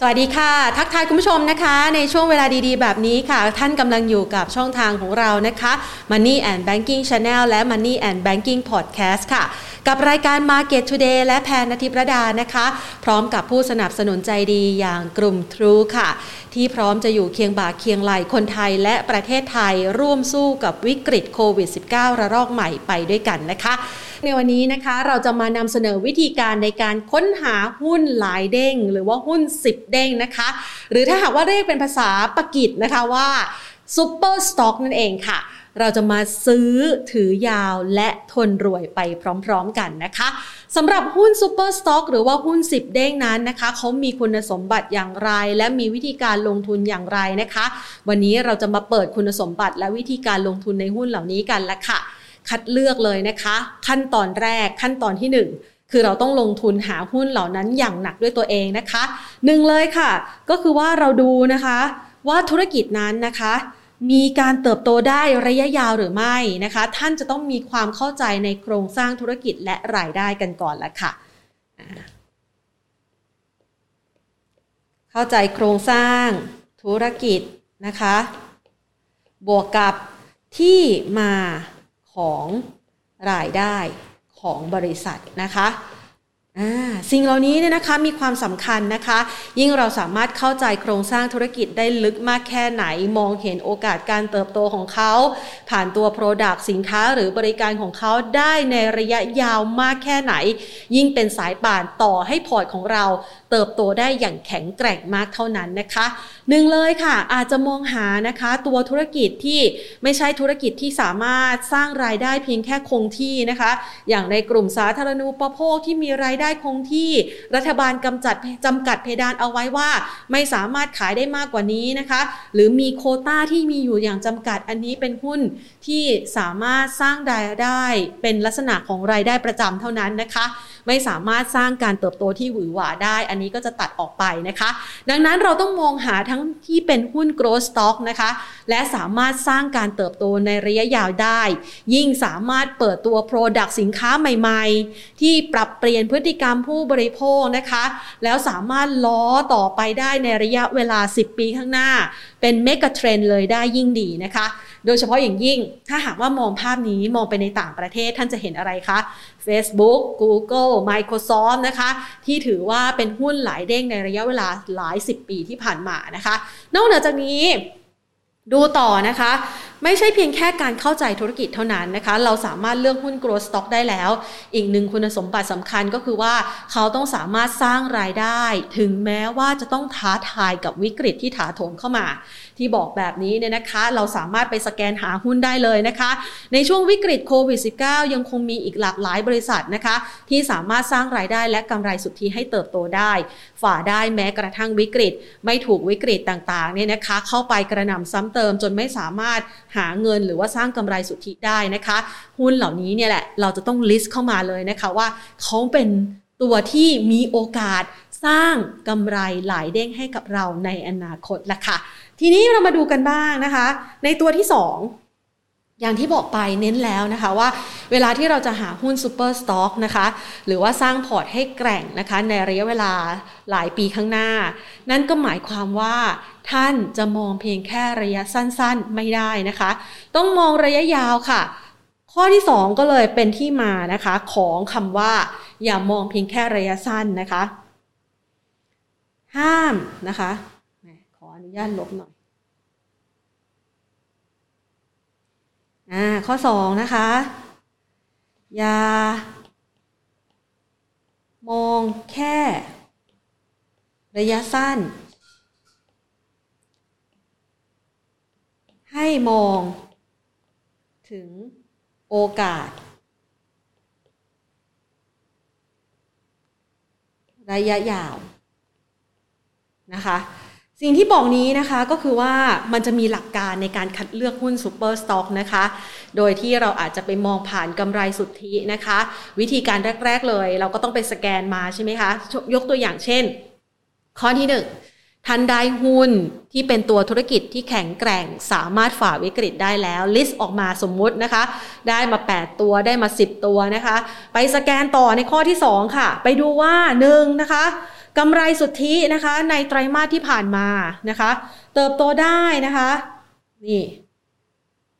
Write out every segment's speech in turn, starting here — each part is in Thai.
สวัสดีค่ะ ทักทายคุณผู้ชมนะคะ ในช่วงเวลาดีๆ แบบนี้ค่ะ ท่านกำลังอยู่กับช่องทางของเรานะคะ Money and Banking Channel และ Money and Banking Podcast ค่ะ กับรายการ Market Today และแพนนทิประดานะคะ พร้อมกับผู้สนับสนุนใจดีอย่างกลุ่ม True ค่ะ ที่พร้อมจะอยู่เคียงบ่าเคียงไหลคนไทยและประเทศไทยร่วมสู้กับวิกฤตโควิด -19 ระลอกใหม่ไปด้วยกันนะคะ ในวันนี้นะคะเราจะมานำเสนอวิธีการในการค้นหาหุ้นหลายเด้ง หรือว่าหุ้น 10 เด้งนะคะ หรือถ้าหากว่าเรียกเป็นภาษาอังกฤษนะคะว่า super stock นั่นเองค่ะ เราจะมาซื้อถือยาวและทนรวยไปพร้อมๆกันนะคะสำหรับหุ้น super stock หรือว่าหุ้น 10 เด้งนั้นนะคะเขามีคุณสมบัติอย่างไร และมีวิธีการลงทุนอย่างไรนะคะ วันนี้เราจะมาเปิดคุณสมบัติและวิธีการลงทุนในหุ้นเหล่านี้กันละค่ะ คัดเลือกเลยนะคะ ขั้นตอนแรกขั้นตอนที่ 1 คือเราต้องลงทุนหาหุ้นเหล่านั้นอย่างหนักด้วยตัวเองนะคะหนึ่งเลยค่ะ ก็คือว่าเราดูนะคะ ว่าธุรกิจนั้นนะคะมีการเติบโตได้ระยะยาวหรือไม่นะคะ ท่านจะต้องมีความเข้าใจในโครงสร้างธุรกิจและรายได้กันก่อนละค่ะ เข้าใจโครงสร้างธุรกิจนะคะ บวกกับที่มา ของรายได้ของบริษัทนะคะสิ่งเหล่านี้เนี่ยนะคะมีความสำคัญนะคะ ยิ่งเราสามารถเข้าใจโครงสร้างธุรกิจได้ลึกมากแค่ไหน มองเห็นโอกาสการเติบโตของเขา ผ่านตัว Product สินค้าหรือบริการของเขาได้ในระยะยาวมากแค่ไหน ยิ่งเป็นสายป่านต่อให้พอร์ตของเราเติบโตได้อย่างแข็งแกร่งมากเท่านั้นนะคะหนึ่งเลยค่ะ อาจจะมองหานะคะ ตัวธุรกิจที่ไม่ใช่ธุรกิจที่สามารถสร้างรายได้เพียงแค่คงที่นะคะ อย่างในกลุ่มสาธารณูปโภคที่มีรายได้คงที่รัฐบาลกำจัดจำกัดเพดานเอาไว้ว่า ไม่สามารถขายได้มากกว่านี้นะคะ หรือมีโคต้าที่มีอยู่อย่างจำกัดอันนี้เป็นหุ้นที่สามารถสร้างรายได้เป็นลักษณะของรายได้ประจำเท่านั้นนะคะ ไม่สามารถสร้างการเติบโตที่หวือหวาได้ อันนี้ก็จะตัดออกไปนะคะ ดังนั้นเราต้องมองหาทั้งที่เป็นหุ้น growth stock นะคะ และสามารถสร้างการเติบโตในระยะยาวได้ ยิ่งสามารถเปิดตัว product สินค้าใหม่ๆ ที่ปรับเปลี่ยนพฤติกรรมผู้บริโภคนะคะ แล้วสามารถล้อต่อไปได้ในระยะเวลา 10 ปีข้างหน้า เป็นเมกะเทรนเลยได้ยิ่งดีนะคะ โดยเฉพาะอย่างยิ่งถ้าหากว่ามองภาพนี้มองไปในต่างประเทศท่านจะเห็นอะไรคะ Facebook Google Microsoft นะคะ ที่ถือว่าเป็นหุ้นหลายเด้งในระยะเวลาหลาย 10 ปีที่ผ่านมานะคะ นอกเหนือจากนี้ดูต่อนะคะ ไม่ใช่เพียงแค่การเข้าใจธุรกิจเท่านั้นนะคะ เราสามารถเลือกหุ้น growth stock ได้แล้ว อีกหนึ่งคุณสมบัติสำคัญก็คือว่าเขาต้องสามารถสร้างรายได้ ถึงแม้ว่าจะต้องท้าทายกับวิกฤตที่ถาโถมเข้ามา ที่บอกแบบนี้เนี่ยนะคะ เราสามารถไปสแกนหาหุ้นได้เลยนะคะ ในช่วงวิกฤตโควิด -19 ยังคงมีอีกหลากหลายบริษัทนะคะ ที่สามารถสร้างรายได้และกำไรสุทธิให้เติบโตได้ ฝ่าได้แม้กระทั่งวิกฤต ไม่ถูกวิกฤตต่างๆเนี่ยนะคะ เข้าไปกระหน่ำซ้ำเติมจนไม่สามารถหาเงินหรือว่าสร้างกำไรสุทธิได้นะคะ หุ้นเหล่านี้เนี่ยแหละเราจะต้องลิสต์เข้ามาเลยนะคะว่าเขาเป็นตัวที่มีโอกาสสร้างกำไรหลายเด้งให้กับเราในอนาคตละค่ะ ทีนี้เรามาดูกันบ้างนะคะ ในตัวที่ 2อย่างที่บอกไปเน้นแล้วนะคะว่าเวลาที่เราจะหาหุ้น super stock นะคะหรือว่าสร้างพอร์ตให้แกร่งนะคะในระยะเวลาหลายปีข้างหน้า นั่นก็หมายความว่าท่านจะมองเพียงแค่ระยะสั้นๆไม่ได้นะคะ ต้องมองระยะยาวค่ะ ข้อที่ 2 ก็เลยเป็นที่มานะคะของคำว่า อย่ามองเพียงแค่ระยะสั้นนะคะ ห้ามนะคะ อนุญาตลบหน่อยอ่าข้อสองนะคะ อย่า มองแค่ ระยะสั้น ให้มอง ถึงโอกาส ระยะยาวนะคะ สิ่งที่บอกนี้นะคะก็คือว่ามันจะมีหลักการในการคัดเลือกหุ้น super stock นะคะ โดยที่เราอาจจะไปมองผ่านกำไรสุทธินะคะ วิธีการแรก ๆเลย เราก็ต้องไปสแกนมาใช่ไหมคะ ยกตัวอย่างเช่น ข้อที่หนึ่งท่านได้หุ้นที่เป็นตัวธุรกิจที่แข็งแกร่งสามารถฝ่าวิกฤตได้แล้ว list ออกมาสมมุตินะคะ ได้มา 8 ตัวได้มา 10 ตัวนะคะ ไปสแกนต่อในข้อที่ 2 ค่ะ ไปดูว่า1นะคะ กำไรสุทธินะคะในไตรมาสที่ผ่านมานะคะ เติบโตได้นะคะนี่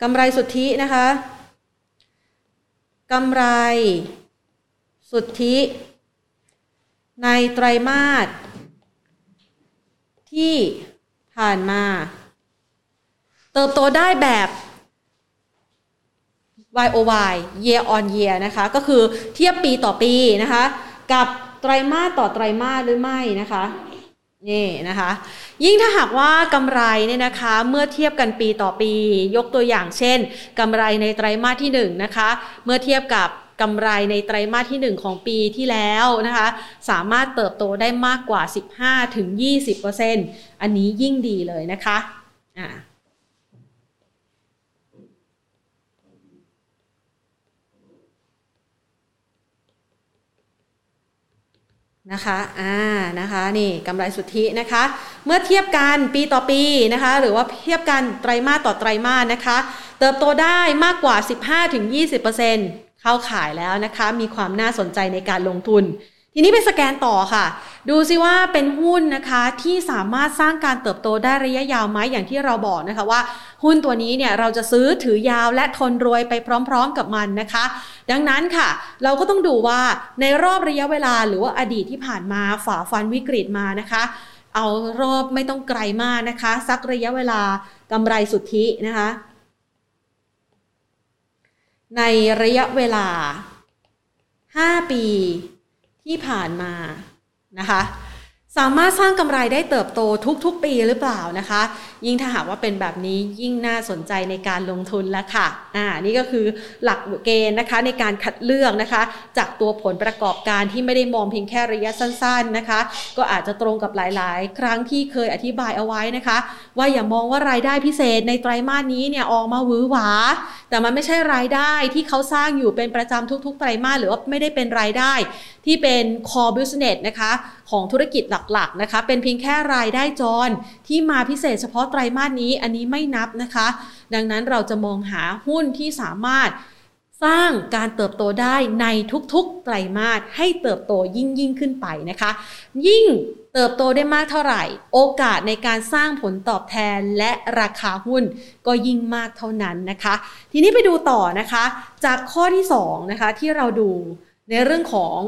กำไรสุทธินะคะกำไร สุทธิ ในไตรมาสที่ผ่านมา เติบโตได้แบบ Y o Y year on year นะคะ ก็คือเทียบปีต่อปีนะคะ กับ ไตรมาสต่อไตรมาสหรือไม่นะคะนี่นะคะ ยิ่งถ้าหากว่ากำไรเนี่ยนะคะเมื่อเทียบกันปีต่อปี ยกตัวอย่างเช่นกำไรในไตรมาสที่1นนะคะเมื่อเทียบกับกำไรในไตรมาสที่ 1 ของปีที่แล้วนะคะ สามารถเติบโตได้มากกว่า 15-20%อันนี้ยิ่งดีเลยนะคะอ่า นะคะอ่านะคะนี่กำไรสุทธินะคะ เมื่อเทียบกันปีต่อปีนะคะ หรือว่าเทียบกันไตรมาสต่อไตรมาสนะคะ เติบโตได้มากกว่า 15-20%เข้าขายแล้วนะคะ มีความน่าสนใจในการลงทุน ทีนี้ไปสแกนต่อค่ะ ดูซิว่าเป็นหุ้นนะคะที่สามารถสร้างการเติบโตได้ระยะยาวไหมอย่างที่เราบอกนะคะว่า หุ้นตัวนี้เนี่ยเราจะซื้อถือยาวและทนรวยไปพร้อม ๆ กับมันนะคะ ดังนั้นค่ะ เราก็ต้องดูว่าในรอบระยะเวลาหรือว่าอดีตที่ผ่านมาฝ่าฟันวิกฤตมานะคะ เอารอบไม่ต้องไกลมากนะคะ สักระยะเวลากำไรสุทธินะคะ ในระยะเวลา 5 ปีที่ผ่านมานะคะ สามารถสร้างกำไรได้เติบโตทุกๆ ปีหรือเปล่านะคะ ยิ่งถ้าหากว่าเป็นแบบนี้ยิ่งน่าสนใจในการลงทุนแล้วค่ะอ่านี่ก็คือหลักเกณฑ์นะคะในการคัดเลือกนะคะ จากตัวผลประกอบการที่ไม่ได้มองเพียงแค่ระยะสั้น ๆนะคะ ก็อาจจะตรงกับหลายๆ ครั้งที่เคยอธิบายเอาไว้นะคะ ว่าอย่ามองว่ารายได้พิเศษในไตรมาสนี้เนี่ยออกมาหวือหวา แต่มันไม่ใช่รายได้ที่เขาสร้างอยู่เป็นประจำทุก ๆ ไตรมาสหรือว่าไม่ได้เป็นรายได้ ที่เป็น core business นะคะของธุรกิจหลักๆนะคะเป็นเพียงแค่รายได้จรที่มาพิเศษเฉพาะไตรมาสนี้อันนี้ไม่นับนะคะ ดังนั้นเราจะมองหาหุ้นที่สามารถสร้างการเติบโตได้ในทุกๆไตรมาสให้เติบโตยิ่งยิ่งขึ้นไปนะคะ ยิ่งเติบโตได้มากเท่าไหร่ โอกาสในการสร้างผลตอบแทนและราคาหุ้นก็ยิ่งมากเท่านั้นนะคะ ทีนี้ไปดูต่อนะคะ จากข้อที่2นะคะที่เราดูในเรื่องของ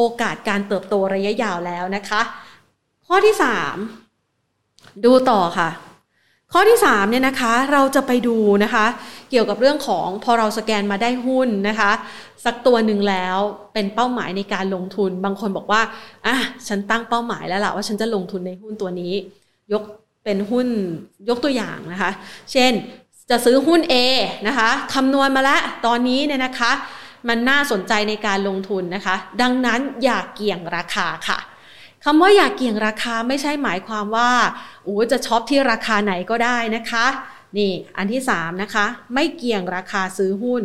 โอกาสการเติบโตระยะยาวแล้วนะคะ ข้อที่ 3 ดูต่อค่ะข้อที่3เนี่ยนะคะเราจะไปดูนะคะ เกี่ยวกับเรื่องของพอเราสแกนมาได้หุ้นนะคะ สักตัวหนึ่งแล้วเป็นเป้าหมายในการลงทุน บางคนบอกว่าอะฉันตั้งเป้าหมายแล้วล่ะว่าฉันจะลงทุนในหุ้นตัวนี้ ยกเป็นหุ้นยกตัวอย่างนะคะ เช่นจะซื้อหุ้น A นะคะคำนวณมาแล้วตอนนี้เนี่ยนะคะ มันน่าสนใจในการลงทุนนะคะ ดังนั้นอย่าเกี่ยงราคาค่ะคำว่าอย่าเกี่ยงราคาไม่ใช่หมายความว่าโอ้จะช็อปที่ราคาไหนก็ได้นะคะ นี่อันที่สามนะคะ ไม่เกี่ยงราคาซื้อหุ้น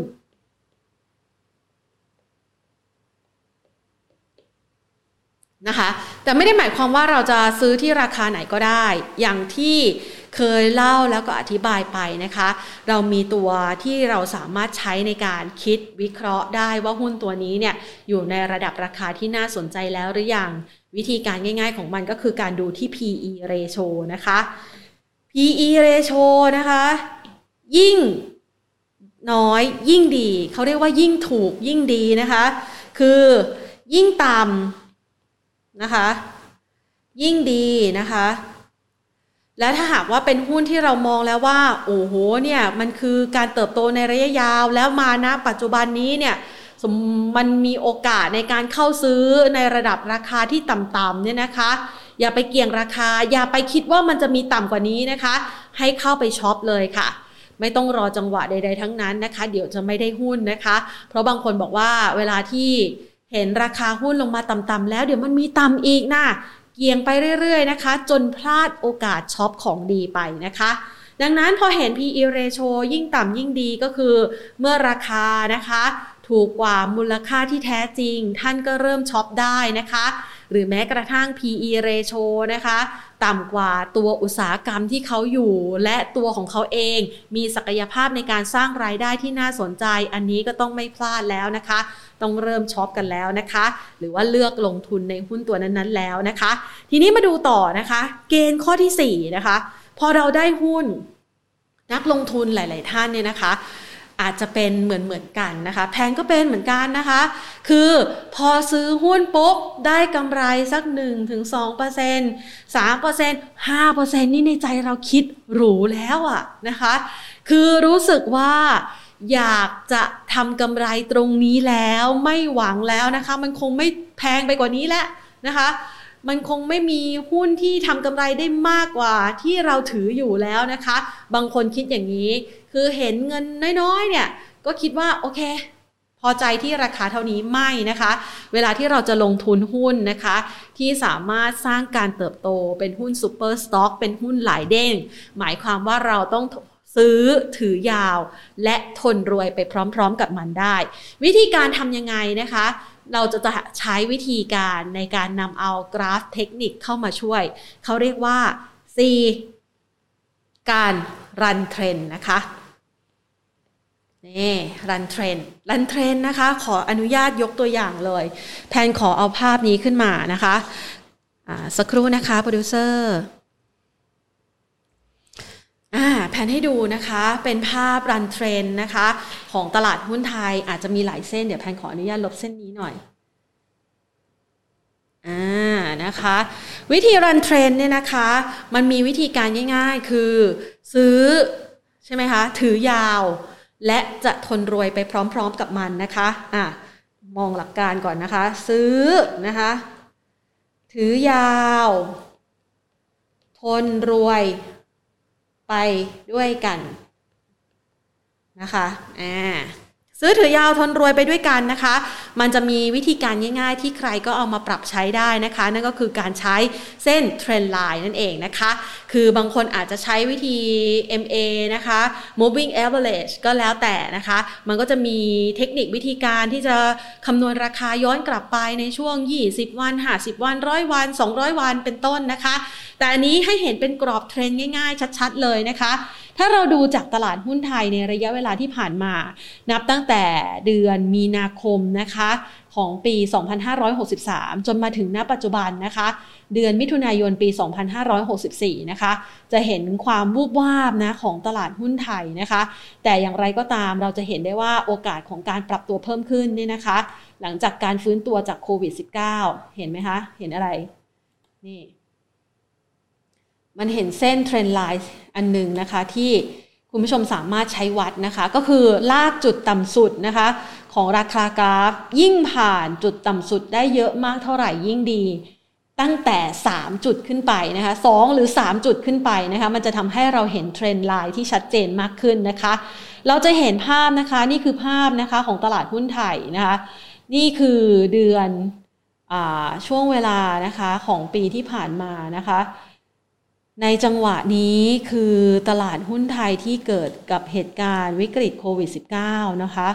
นะคะแต่ไม่ได้หมายความว่าเราจะซื้อที่ราคาไหนก็ได้ อย่างที่ เคยเล่าแล้วก็อธิบายไปนะคะ เรามีตัวที่เราสามารถใช้ในการคิดวิเคราะห์ได้ว่าหุ้นตัวนี้เนี่ยอยู่ในระดับราคาที่น่าสนใจแล้วหรือยัง วิธีการง่าย ๆ ของมันก็คือการดูที่ PE ratio นะคะ PE ratio นะคะ ยิ่งน้อยยิ่งดี เขาเรียกว่ายิ่งถูกยิ่งดีนะคะ คือยิ่งต่ำนะคะ ยิ่งดีนะคะ และถ้าหากว่าเป็นหุ้นที่เรามองแล้วว่า โอ้โหเนี่ยมันคือการเติบโตในระยะยาวแล้วมาณปัจจุบันนี้เนี่ยมันมีโอกาสในการเข้าซื้อในระดับราคาที่ต่ำๆเนี่ยนะคะ อย่าไปเกี่ยงราคา อย่าไปคิดว่ามันจะมีต่ำกว่านี้นะคะ ให้เข้าไปช็อปเลยค่ะ ไม่ต้องรอจังหวะใด ๆ ทั้งนั้นนะคะ เดี๋ยวจะไม่ได้หุ้นนะคะ เพราะบางคนบอกว่าเวลาที่เห็นราคาหุ้นลงมาต่ำๆแล้ว เดี๋ยวมันมีต่ำอีกนะ เกียงไปเรื่อยๆนะคะ จนพลาดโอกาสช็อปของดีไปนะคะ ดังนั้นพอเห็น PE ratio ยิ่งต่ำยิ่งดีก็คือ เมื่อราคานะคะ ถูกกว่ามูลค่าที่แท้จริง ท่านก็เริ่มช็อปได้นะคะ หรือแม้กระทั่ง PE ratio นะคะ ต่ำกว่าตัวอุตสาหกรรมที่เขาอยู่ และตัวของเขาเอง มีศักยภาพในการสร้างรายได้ที่น่าสนใจ อันนี้ก็ต้องไม่พลาดแล้วนะคะ ต้องเริ่มช็อปกันแล้วนะคะ หรือว่าเลือกลงทุนในหุ้นตัวนั้นๆแล้วนะคะ ทีนี้มาดูต่อนะคะ เกณฑ์ข้อที่4นะคะพอเราได้หุ้นนักลงทุนหลาย ๆ ท่านเนี่ยนะคะ อาจจะเป็นเหมือนเหมือนกันนะคะ แพนก็เป็นเหมือนกันนะคะ คือพอซื้อหุ้นปุ๊บได้กำไรสัก1ถึง2% 3% 5%นี่ในใจเราคิดหรูแล้วอะนะคะ คือรู้สึกว่าอยากจะทำกำไรตรงนี้แล้วไม่หวังแล้วนะคะ มันคงไม่แพงไปกว่านี้แล้วนะคะ มันคงไม่มีหุ้นที่ทำกำไรได้มากกว่าที่เราถืออยู่แล้วนะคะ บางคนคิดอย่างนี้ คือเห็นเงินน้อยๆเนี่ยก็คิดว่าโอเค พอใจที่ราคาเท่านี้ไม่นะคะ เวลาที่เราจะลงทุนหุ้นนะคะ ที่สามารถสร้างการเติบโตเป็นหุ้น super stock เป็นหุ้นหลายเด้ง หมายความว่าเราต้องซื้อถือยาว และทนรวยไปพร้อม ๆ กับมันได้ วิธีการทำยังไงนะคะ เราจะใช้วิธีการในการนำเอากราฟเทคนิคเข้ามาช่วย เขาเรียกว่า ซีการ run trend นะคะนี่ run trend run trend นะคะ ขออนุญาตยกตัวอย่างเลย แพนขอเอาภาพนี้ขึ้นมานะคะสักครู่นะคะโปรดิวเซอร์ แพนให้ดูนะคะ เป็นภาพ run trend นะคะ ของตลาดหุ้นไทยอาจจะมีหลายเส้น เดี๋ยวแพนขออนุญาตลบเส้นนี้หน่อยอ่านะคะ วิธี run trend เนี่ยนะคะ มันมีวิธีการง่ายๆ คือ ซื้อ ใช่ไหมคะ ถือยาว และจะทนรวยไปพร้อมๆกับมันนะคะอะมองหลักการก่อนนะคะ ซื้อนะคะ ถือยาว ทนรวย ไปด้วยกันนะคะอ่า ซื้อถือยาวทนรวยไปด้วยกันนะคะ มันจะมีวิธีการง่ายๆ ที่ใครก็เอามาปรับใช้ได้นะคะ นั่นก็คือการใช้เส้นเทรนไลน์นั่นเองนะคะ คือบางคนอาจจะใช้วิธี MA นะคะ moving average ก็แล้วแต่นะคะ มันก็จะมีเทคนิควิธีการที่จะคำนวณราคาย้อนกลับไปในช่วง 20 วัน 50 วันร้อยวัน 200 วันเป็นต้นนะคะ แต่อันนี้ให้เห็นเป็นกรอบเทรนง่ายๆ ชัดๆ เลยนะคะถ้าเราดูจากตลาดหุ้นไทยในระยะเวลาที่ผ่านมา นับตั้งแต่เดือนมีนาคมนะคะของปี 2563 จนมาถึงณปัจจุบันนะคะ เดือนมิถุนายนปี 2564 นะคะ จะเห็นความวูบวาบนะของตลาดหุ้นไทยนะคะ แต่อย่างไรก็ตามเราจะเห็นได้ว่าโอกาสของการปรับตัวเพิ่มขึ้นนี่นะคะ หลังจากการฟื้นตัวจากโควิด -19 เห็นไหมคะ เห็นอะไร นี่ มันเห็นเส้นเทรนไลน์อันหนึ่งนะคะที่คุณผู้ชมสามารถใช้วัดนะคะ ก็คือลากจุดต่ำสุดนะคะ ของราคากราฟ ยิ่งผ่านจุดต่ำสุดได้เยอะมากเท่าไหร่ยิ่งดี ตั้งแต่ 3 จุดขึ้นไปนะคะ2หรือ 3 จุดขึ้นไปนะคะ มันจะทำให้เราเห็นเทรนไลน์ที่ชัดเจนมากขึ้นนะคะ เราจะเห็นภาพนะคะนี่คือภาพนะคะของตลาดหุ้นไทยนะคะ นี่คือเดือนอช่วงเวลานะคะของปีที่ผ่านมานะคะ ในจังหวะนี้คือตลาดหุ้นไทยที่เกิดกับเหตุการณ์วิกฤตโควิด -19 นะคะ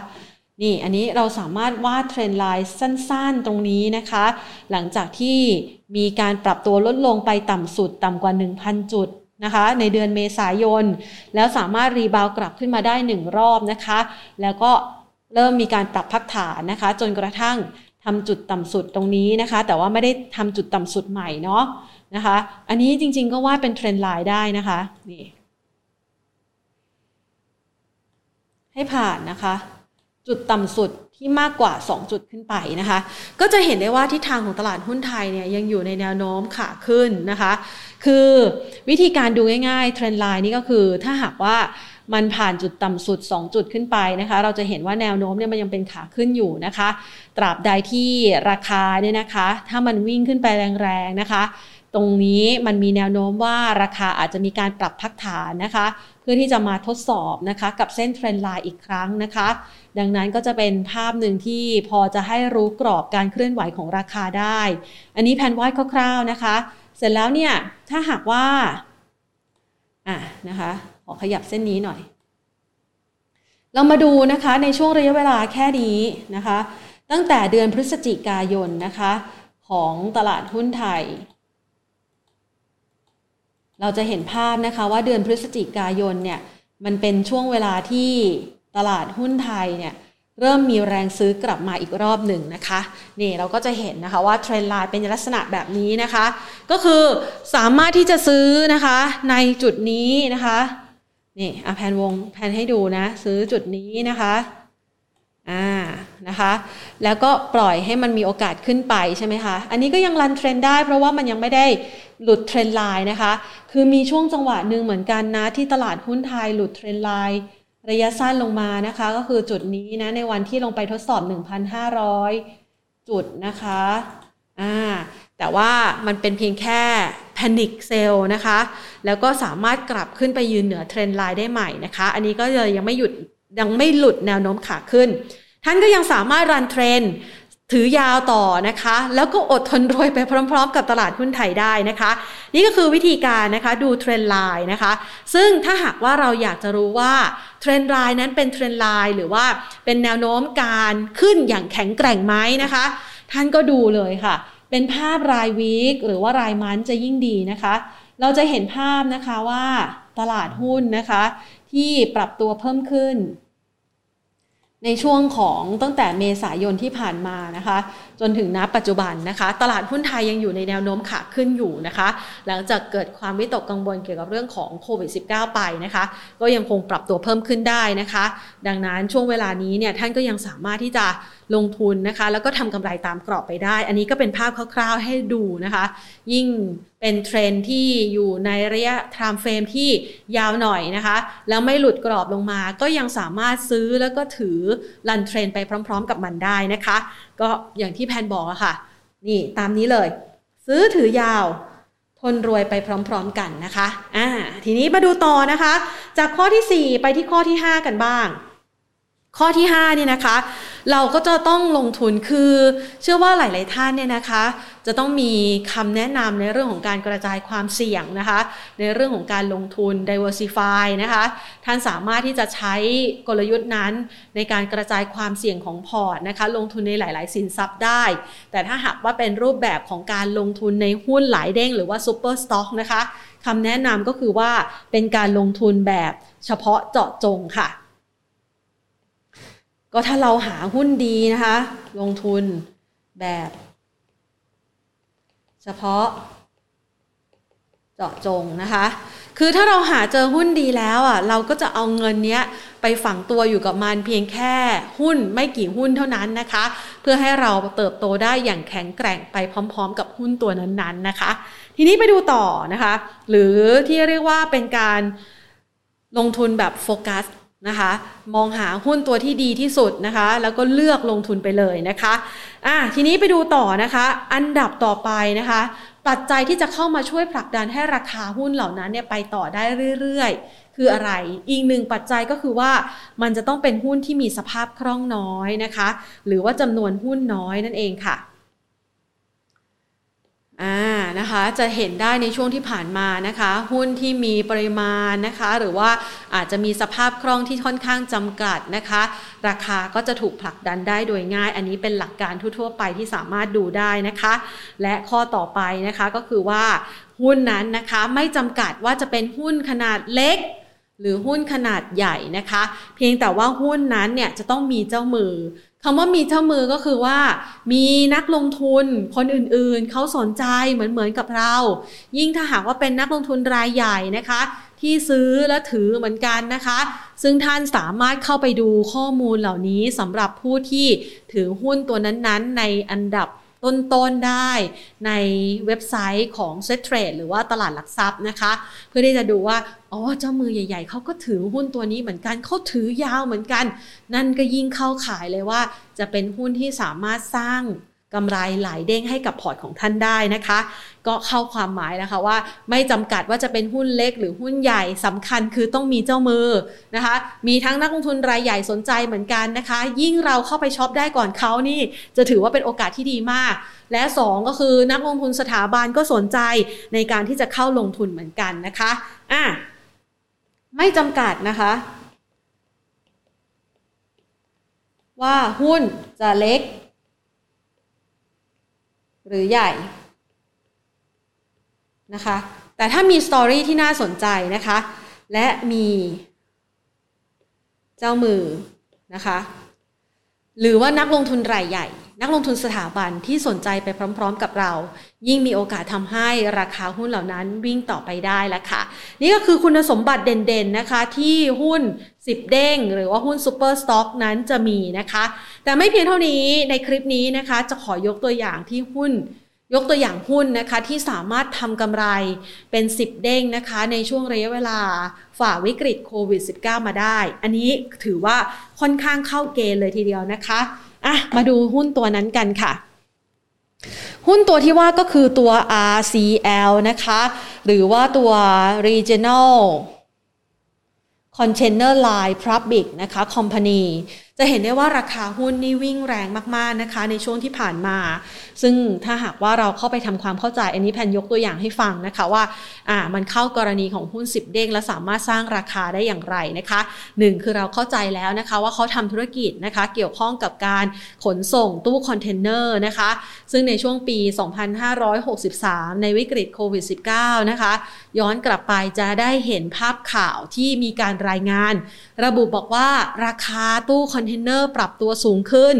นี่อันนี้เราสามารถวาด trend line สั้นๆตรงนี้นะคะ หลังจากที่มีการปรับตัวลดลงไปต่ำสุดต่ำกว่า 1,000 จุดนะคะ ในเดือนเมษายน แล้วสามารถ rebound กลับขึ้นมาได้หนึ่งรอบนะคะ แล้วก็เริ่มมีการปรับพักฐานนะคะ จนกระทั่ง ทำจุดต่ำสุดตรงนี้นะคะ แต่ว่าไม่ได้ทำจุดต่ำสุดใหม่เนาะนะคะ อันนี้จริง ๆ ก็ว่าเป็น trend line ได้นะคะนี่ให้ผ่านนะคะ จุดต่ำสุดที่มากกว่า 2 จุดขึ้นไปนะคะ ก็จะเห็นได้ว่าทิศทางของตลาดหุ้นไทยเนี่ยยังอยู่ในแนวโน้มขาขึ้นนะคะ คือวิธีการดูง่ายๆเทรนด์ไลน์นี่ก็คือถ้าหากว่า มันผ่านจุดต่ำสุด 2 จุดขึ้นไปนะคะ เราจะเห็นว่าแนวโน้มเนี่ยมันยังเป็นขาขึ้นอยู่นะคะ ตราบใดที่ราคาเนี่ยนะคะ ถ้ามันวิ่งขึ้นไปแรงๆนะคะตรงนี้มันมีแนวโน้มว่าราคาอาจจะมีการปรับพักฐานนะคะ เพื่อที่จะมาทดสอบนะคะ กับเส้นเทรนไลน์อีกครั้งนะคะ ดังนั้นก็จะเป็นภาพหนึ่งที่พอจะให้รู้กรอบการเคลื่อนไหวของราคาได้ อันนี้แผนไวาดคร่าวๆนะคะ เสร็จแล้วเนี่ยถ้าหากว่าอะนะคะ อขยับเส้นนี้หน่อย เรามาดูนะคะในช่วงระยะเวลาแค่นี้นะคะ ตั้งแต่เดือนพฤศจิกายนนะคะ ของตลาดหุ้นไทย เราจะเห็นภาพนะคะว่าเดือนพฤศจิกายนเนี่ยมันเป็นช่วงเวลาที่ตลาดหุ้นไทยเนี่ยเริ่มมีแรงซื้อกลับมาอีกรอบหนึ่งนะคะนี่เราก็จะเห็นนะคะว่าเทรนไลน์เป็นลักษณะแบบนี้นะคะ ก็คือสามารถที่จะซื้อนะคะในจุดนี้นะคะ นี่อะแพนวงแพนให้ดูนะ ซื้อจุดนี้นะคะอ่านะคะ แล้วก็ปล่อยให้มันมีโอกาสขึ้นไปใช่ไหมคะ อันนี้ก็ยัง run trend ได้ เพราะว่ามันยังไม่ได้หลุด trend line นะคะ คือมีช่วงจังหวะหนึ่งเหมือนกันนะ ที่ตลาดหุ้นไทยหลุด trend line ระยะสั้นลงมานะคะ ก็คือจุดนี้นะในวันที่ลงไปทดสอบ 1,500 จุดนะคะอ่าแต่ว่ามันเป็นเพียงแค่ panic sell นะคะ แล้วก็สามารถกลับขึ้นไปยืนเหนือ trend line ได้ใหม่นะคะ อันนี้ก็เลยยังไม่หยุดยังไม่หลุดแนวโน้มขาขึ้น ท่านก็ยังสามารถ run trend ถือยาวต่อนะคะ แล้วก็อดทนรวยไปพร้อม ๆ กับตลาดหุ้นไทยได้นะคะ นี่ก็คือวิธีการนะคะดู trend line นะคะ ซึ่งถ้าหากว่าเราอยากจะรู้ว่า trend line นั้นเป็น trend line หรือว่าเป็นแนวโน้มการขึ้นอย่างแข็งแกร่งไหมนะคะ ท่านก็ดูเลยค่ะ เป็นภาพรายวีคหรือว่ารายมันจะยิ่งดีนะคะ เราจะเห็นภาพนะคะว่าตลาดหุ้นนะคะ ที่ปรับตัวเพิ่มขึ้น ในช่วงของตั้งแต่เมษายนที่ผ่านมานะคะ จนถึงณปัจจุบันนะคะ ตลาดหุ้นไทยยังอยู่ในแนวโน้มขาขึ้นอยู่นะคะ หลังจากเกิดความวิตกกังวลเกี่ยวกับเรื่องของโควิด -19 ไปนะคะ ก็ยังคงปรับตัวเพิ่มขึ้นได้นะคะ ดังนั้นช่วงเวลานี้เนี่ยท่านก็ยังสามารถที่จะ ลงทุนนะคะ แล้วก็ทำกำไรตามกรอบไปได้ อันนี้ก็เป็นภาพคร่าวๆให้ดูนะคะ ยิ่งเป็นเทรนที่อยู่ในระยะ time frame ที่ยาวหน่อยนะคะ แล้วไม่หลุดกรอบลงมา ก็ยังสามารถซื้อแล้วก็ถือ run trend ไปพร้อม ๆ กับมันได้นะคะ ก็อย่างที่แพนบอกอะค่ะ นี่ตามนี้เลย ซื้อถือยาวทนรวยไปพร้อมๆกันนะคะอ่าทีนี้มาดูต่อนะคะ จากข้อที่ 4 ไปที่ข้อที่ 5 กันบ้าง ข้อที่5เนี่ยนะคะ เราก็จะต้องลงทุนคือเชื่อว่าหลาย ๆ ท่านเนี่ยนะคะ จะต้องมีคำแนะนำในเรื่องของการกระจายความเสี่ยงนะคะ ในเรื่องของการลงทุน diversify นะคะ ท่านสามารถที่จะใช้กลยุทธ์นั้น ในการกระจายความเสี่ยงของพอร์ตนะคะ ลงทุนในหลาย ๆ สินทรัพย์ได้ แต่ถ้าหากว่าเป็นรูปแบบของการลงทุนในหุ้นหลายเด้งหรือว่า super stock นะคะคำแนะนำก็คือว่าเป็นการลงทุนแบบเฉพาะเจาะจงค่ะ ก็ถ้าเราหาหุ้นดีนะคะ ลงทุนแบบ เฉพาะ เจาะจงนะคะ คือถ้าเราหาเจอหุ้นดีแล้วอะเราก็จะเอาเงินเนี้ยไปฝังตัวอยู่กับมันเพียงแค่หุ้นไม่กี่หุ้นเท่านั้นนะคะ เพื่อให้เราเติบโตได้อย่างแข็งแกร่งไปพร้อม ๆ กับหุ้นตัวนั้นๆนะคะ ทีนี้ไปดูต่อนะคะ หรือที่เรียกว่าเป็นการลงทุนแบบโฟกัส นะคะ มองหาหุ้นตัวที่ดีที่สุดนะคะ แล้วก็เลือกลงทุนไปเลยนะคะอะทีนี้ไปดูต่อนะคะ อันดับต่อไปนะคะ ปัจจัยที่จะเข้ามาช่วยผลักดันให้ราคาหุ้นเหล่านั้นเนี่ยไปต่อได้เรื่อยๆ คืออะไร อีกหนึ่งปัจจัยก็คือว่ามันจะต้องเป็นหุ้นที่มีสภาพคล่องน้อยนะคะ หรือว่าจำนวนหุ้นน้อยนั่นเองค่ะ อ่านะคะจะเห็นได้ในช่วงที่ผ่านมานะคะ หุ้นที่มีปริมาณนะคะ หรือว่าอาจจะมีสภาพคล่องที่ค่อนข้างจำกัดนะคะ ราคาก็จะถูกผลักดันได้โดยง่าย อันนี้เป็นหลักการทั่วๆไปที่สามารถดูได้นะคะ และข้อต่อไปนะคะก็คือว่าหุ้นนั้นนะคะไม่จำกัดว่าจะเป็นหุ้นขนาดเล็กหรือหุ้นขนาดใหญ่นะคะ เพียงแต่ว่าหุ้นนั้นเนี่ยจะต้องมีเจ้ามือ คำว่ามีเจ้ามือก็คือว่า มีนักลงทุนคนอื่นๆ เขาสนใจเหมือนเหมือนกับเรา ยิ่งถ้าหากว่าเป็นนักลงทุนรายใหญ่นะคะ ที่ซื้อและถือเหมือนกันนะคะ ซึ่งท่านสามารถเข้าไปดูข้อมูลเหล่านี้สำหรับผู้ที่ถือหุ้นตัวนั้นๆ ในอันดับ ต้นๆได้ในเว็บไซต์ของ s e t Trade หรือว่าตลาดหลักทรัพย์นะคะ เพื่อที่จะดูว่าอ๋อเจ้ามือใหญ่ๆเขาก็ถือหุ้นตัวนี้เหมือนกันเขาถือยาวเหมือนกัน นั่นก็ยิ่งเข้าข่ายเลยว่า จะเป็นหุ้นที่สามารถสร้าง กำไรหลายเด้งให้กับพอร์ตของท่านได้นะคะ ก็เข้าความหมายนะคะว่า ไม่จำกัดว่าจะเป็นหุ้นเล็กหรือหุ้นใหญ่สำคัญคือต้องมีเจ้ามือนะคะ มีทั้งนักลงทุนรายใหญ่สนใจเหมือนกันนะคะ ยิ่งเราเข้าไปช็อปได้ก่อนเขานี่จะถือว่าเป็นโอกาสที่ดีมาก และ 2 ก็คือนักลงทุนสถาบันก็สนใจในการที่จะเข้าลงทุนเหมือนกันนะคะอะไม่จำกัดนะคะ ว่าหุ้นจะเล็ก หรือใหญ่นะคะ แต่ถ้ามีสตอรี่ที่น่าสนใจนะคะ และมีเจ้ามือนะคะ หรือว่านักลงทุนรายใหญ่ นักลงทุนสถาบันที่สนใจไปพร้อม ๆ กับเรา ยิ่งมีโอกาสทำให้ราคาหุ้นเหล่านั้นวิ่งต่อไปได้แล้วค่ะ นี่ก็คือคุณสมบัติเด่นๆนะคะที่หุ้น 10 เด้ง หรือว่าหุ้น super stock นั้นจะมีนะคะ แต่ไม่เพียงเท่านี้ในคลิปนี้นะคะ จะขอยกตัวอย่างที่หุ้นยกตัวอย่างหุ้นนะคะที่สามารถทำกำไรเป็น 10 เด้งนะคะ ในช่วงระยะเวลาฝ่าวิกฤตโควิด -19 มาได้ อันนี้ถือว่าค่อนข้างเข้าเกณฑ์เลยทีเดียวนะคะอะมาดูหุ้นตัวนั้นกันค่ะ หุ้นตัวที่ว่าก็คือตัว RCL นะคะ หรือว่าตัว Regional Container Line Public นะคะ Company จะเห็นได้ว่าราคาหุ้นนี่วิ่งแรงมากๆนะคะ ในช่วงที่ผ่านมา ซึ่งถ้าหากว่าเราเข้าไปทำความเข้าใจ อันนี้แพนยกตัวอย่างให้ฟังนะคะว่าอ่ามันเข้ากรณีของหุ้น 10 เด้งและสามารถสร้างราคาได้อย่างไรนะคะหนึ่งคือเราเข้าใจแล้วนะคะว่าเขาทำธุรกิจนะคะเกี่ยวข้องกับการขนส่งตู้คอนเทนเนอร์นะคะซึ่งในช่วงปี 2563 ในวิกฤตโควิด -19 นะคะย้อนกลับไปจะได้เห็นภาพข่าวที่มีการรายงาน ระบุบอกว่าราคาตู้คอนเทนเนอร์ปรับตัวสูงขึ้น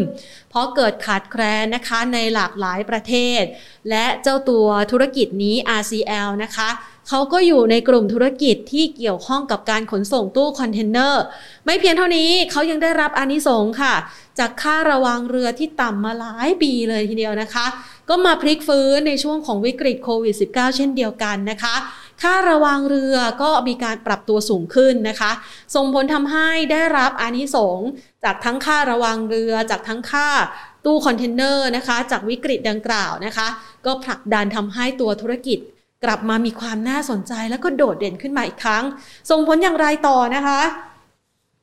เพราะเกิดขาดแคลนนะคะในหลากหลายประเทศ และเจ้าตัวธุรกิจนี้ RCL นะคะเขาก็อยู่ในกลุ่มธุรกิจที่เกี่ยวข้องกับการขนส่งตู้คอนเทนเนอร์ ไม่เพียงเท่านี้เขายังได้รับอานิสงส์ค่ะ จากค่าระวางเรือที่ต่ำมาหลายปีเลยทีเดียวนะคะ ก็มาพลิกฟื้นในช่วงของวิกฤตโควิด -19 เช่นเดียวกันนะคะ ค่าระวางเรือก็มีการปรับตัวสูงขึ้นนะคะ ส่งผลทำให้ได้รับอานิสงส์จากทั้งค่าระวางเรือ จากทั้งค่าตู้คอนเทนเนอร์นะคะ จากวิกฤตดังกล่าวนะคะ ก็ผลักดันทำให้ตัวธุรกิจกลับมามีความน่าสนใจแล้วก็โดดเด่นขึ้นมาอีกครั้ง ส่งผลอย่างไรต่อนะคะ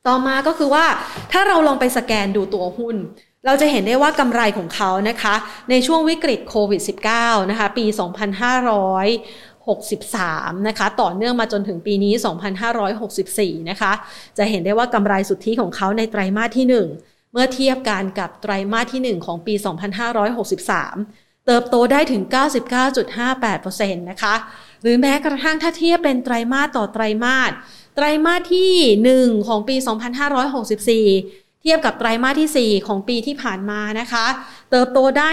ต่อมาก็คือว่าถ้าเราลองไปสแกนดูตัวหุ้น เราจะเห็นได้ว่ากำไรของเขานะคะ ในช่วงวิกฤตโควิด -19 นะคะ ปี 2500 63 นะคะ ต่อเนื่องมาจนถึงปีนี้ 2564 นะคะ จะเห็นได้ว่ากำไรสุทธิของเขาในไตรมาสที่ 1 เมื่อเทียบกันกับไตรมาสที่ 1 ของปี 2563 เติบโตได้ถึง 99.58%นะคะ หรือแม้กระทั่งถ้าเทียบเป็นไตรมาสต่อไตรมาส ไตรมาสที่ 1 ของปี 2564 ทียบกับไตรมาสที่ 4 ของปีที่ผ่านมานะคะ เติบโตได้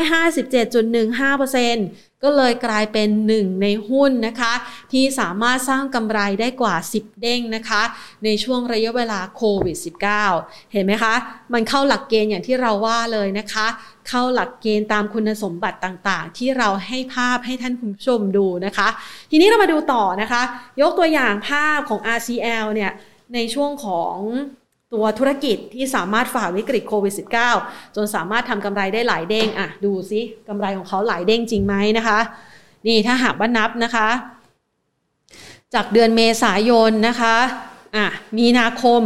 57.15%ก็เลยกลายเป็นหนึ่งในหุ้นนะคะ ที่สามารถสร้างกำไรได้กว่า 10 เด้งนะคะ ในช่วงระยะเวลาโควิด -19 เห็นไหมคะ มันเข้าหลักเกณฑ์อย่างที่เราว่าเลยนะคะ เข้าหลักเกณฑ์ตามคุณสมบัติต่างๆ ที่เราให้ภาพให้ท่านผู้ชมดูนะคะ ทีนี้เรามาดูต่อนะคะ ยกตัวอย่างภาพของ RCL เนี่ยในช่วงของ ตัวธุรกิจที่สามารถฝ่าวิกฤตโควิด -19 จนสามารถทำกำไรได้หลายเด้งอะดูซิกำไรของเขาหลายเด้งจริงไหมนะคะ นี่ถ้าหากว่านับนะคะ จากเดือนเมษายนนะคะอะมีนาคม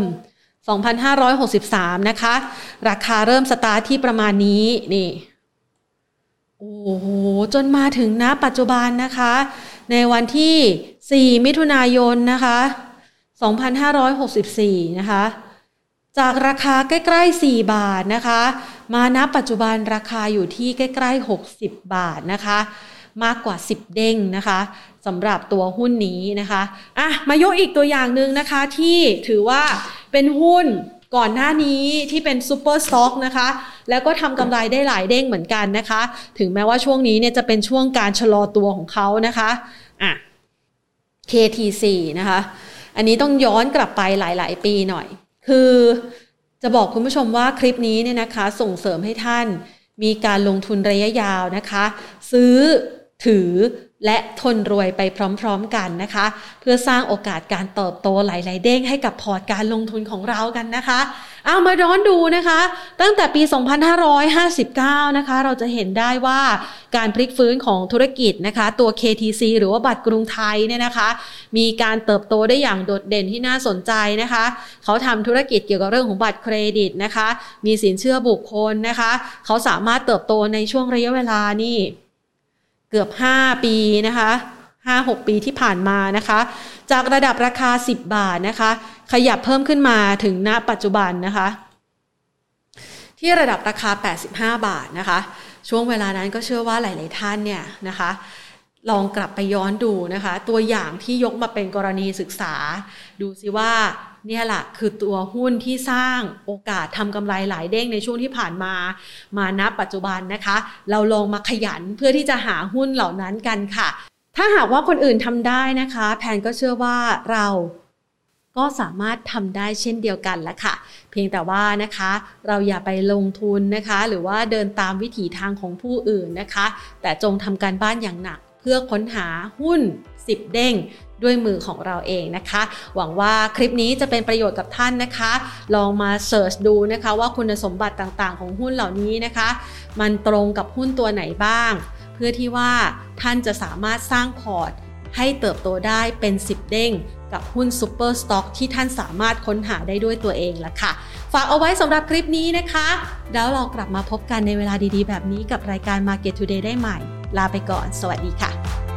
2563 นะคะ ราคาเริ่มสตาร์ทที่ประมาณนี้นี่โอ้โห จนมาถึงนะปัจจุบันนะคะ ในวันที่ 4 มิถุนายนนะคะ 2564 นะคะ จากราคาใกล้ๆ 4 บาทนะคะ มาณปัจจุบันราคาอยู่ที่ใกล้ๆ 60 บาทนะคะ มากกว่า 10 เด้งนะคะสำหรับตัวหุ้นนี้นะคะอะมายกอีกตัวอย่างหนึ่งนะคะที่ถือว่าเป็นหุ้นก่อนหน้านี้ที่เป็น super stock นะคะ แล้วก็ทำกำไรได้หลายเด้งเหมือนกันนะคะ ถึงแม้ว่าช่วงนี้เนี่ยจะเป็นช่วงการชะลอตัวของเขานะคะอะ KTC นะคะ อันนี้ต้องย้อนกลับไปหลาย ๆ ปีหน่อย คือจะบอกคุณผู้ชมว่าคลิปนี้เนี่ยนะคะ ส่งเสริมให้ท่านมีการลงทุนระยะยาวนะคะ ซื้อ ถือและทนรวยไปพร้อมๆกันนะคะ เพื่อสร้างโอกาสการเติบโตหลายๆเด้งให้กับพอร์ตการลงทุนของเรากันนะคะ เอามาย้อนดูนะคะ ตั้งแต่ปี 2559 นะคะ เราจะเห็นได้ว่าการพลิกฟื้นของธุรกิจนะคะ ตัว KTC หรือว่าบัตรกรุงไทยเนี่ยนะคะ มีการเติบโตได้อย่างโดดเด่นที่น่าสนใจนะคะ เขาทำธุรกิจเกี่ยวกับเรื่องของบัตรเครดิตนะคะ มีสินเชื่อบุคคลนะคะ เขาสามารถเติบโตในช่วงระยะเวลานี่ เกือบ 5 ปีนะคะ5-6 ปีที่ผ่านมานะคะ จากระดับราคา 10 บาทนะคะ ขยับเพิ่มขึ้นมาถึงณปัจจุบันนะคะ ที่ระดับราคา 85 บาทนะคะ ช่วงเวลานั้นก็เชื่อว่าหลาย ๆ ท่านเนี่ยนะคะ ลองกลับไปย้อนดูนะคะ ตัวอย่างที่ยกมาเป็นกรณีศึกษา ดูซิว่า เนี่ยแหละคือตัวหุ้นที่สร้างโอกาสทำกำไรหลายเด้งในช่วงที่ผ่านมา มาณปัจจุบันนะคะ เราลองมาขยันเพื่อที่จะหาหุ้นเหล่านั้นกันค่ะ ถ้าหากว่าคนอื่นทำได้นะคะ แพนก็เชื่อว่าเราก็สามารถทำได้เช่นเดียวกันละค่ะ เพียงแต่ว่านะคะ เราอย่าไปลงทุนนะคะ หรือว่าเดินตามวิถีทางของผู้อื่นนะคะ แต่จงทำการบ้านอย่างหนัก พื่อค้นหาหุ้น 10 เด้งด้วยมือของเราเองนะคะ หวังว่าคลิปนี้จะเป็นประโยชน์กับท่านนะคะ ลองมาเสิร์ชดูนะคะว่าคุณสมบัติต่างๆ ของหุ้นเหล่านี้นะคะ มันตรงกับหุ้นตัวไหนบ้าง เพื่อที่ว่าท่านจะสามารถสร้างพอร์ต ให้เติบโตได้เป็น 10 เด้ง กับหุ้นซูเปอร์สต็อกที่ท่านสามารถค้นหาได้ด้วยตัวเองละค่ะ ฝากเอาไว้สำหรับคลิปนี้นะคะ แล้วเรากลับมาพบกันในเวลาดีๆ แบบนี้กับรายการ Market Today ได้ใหม่ ลาไปก่อน สวัสดีค่ะ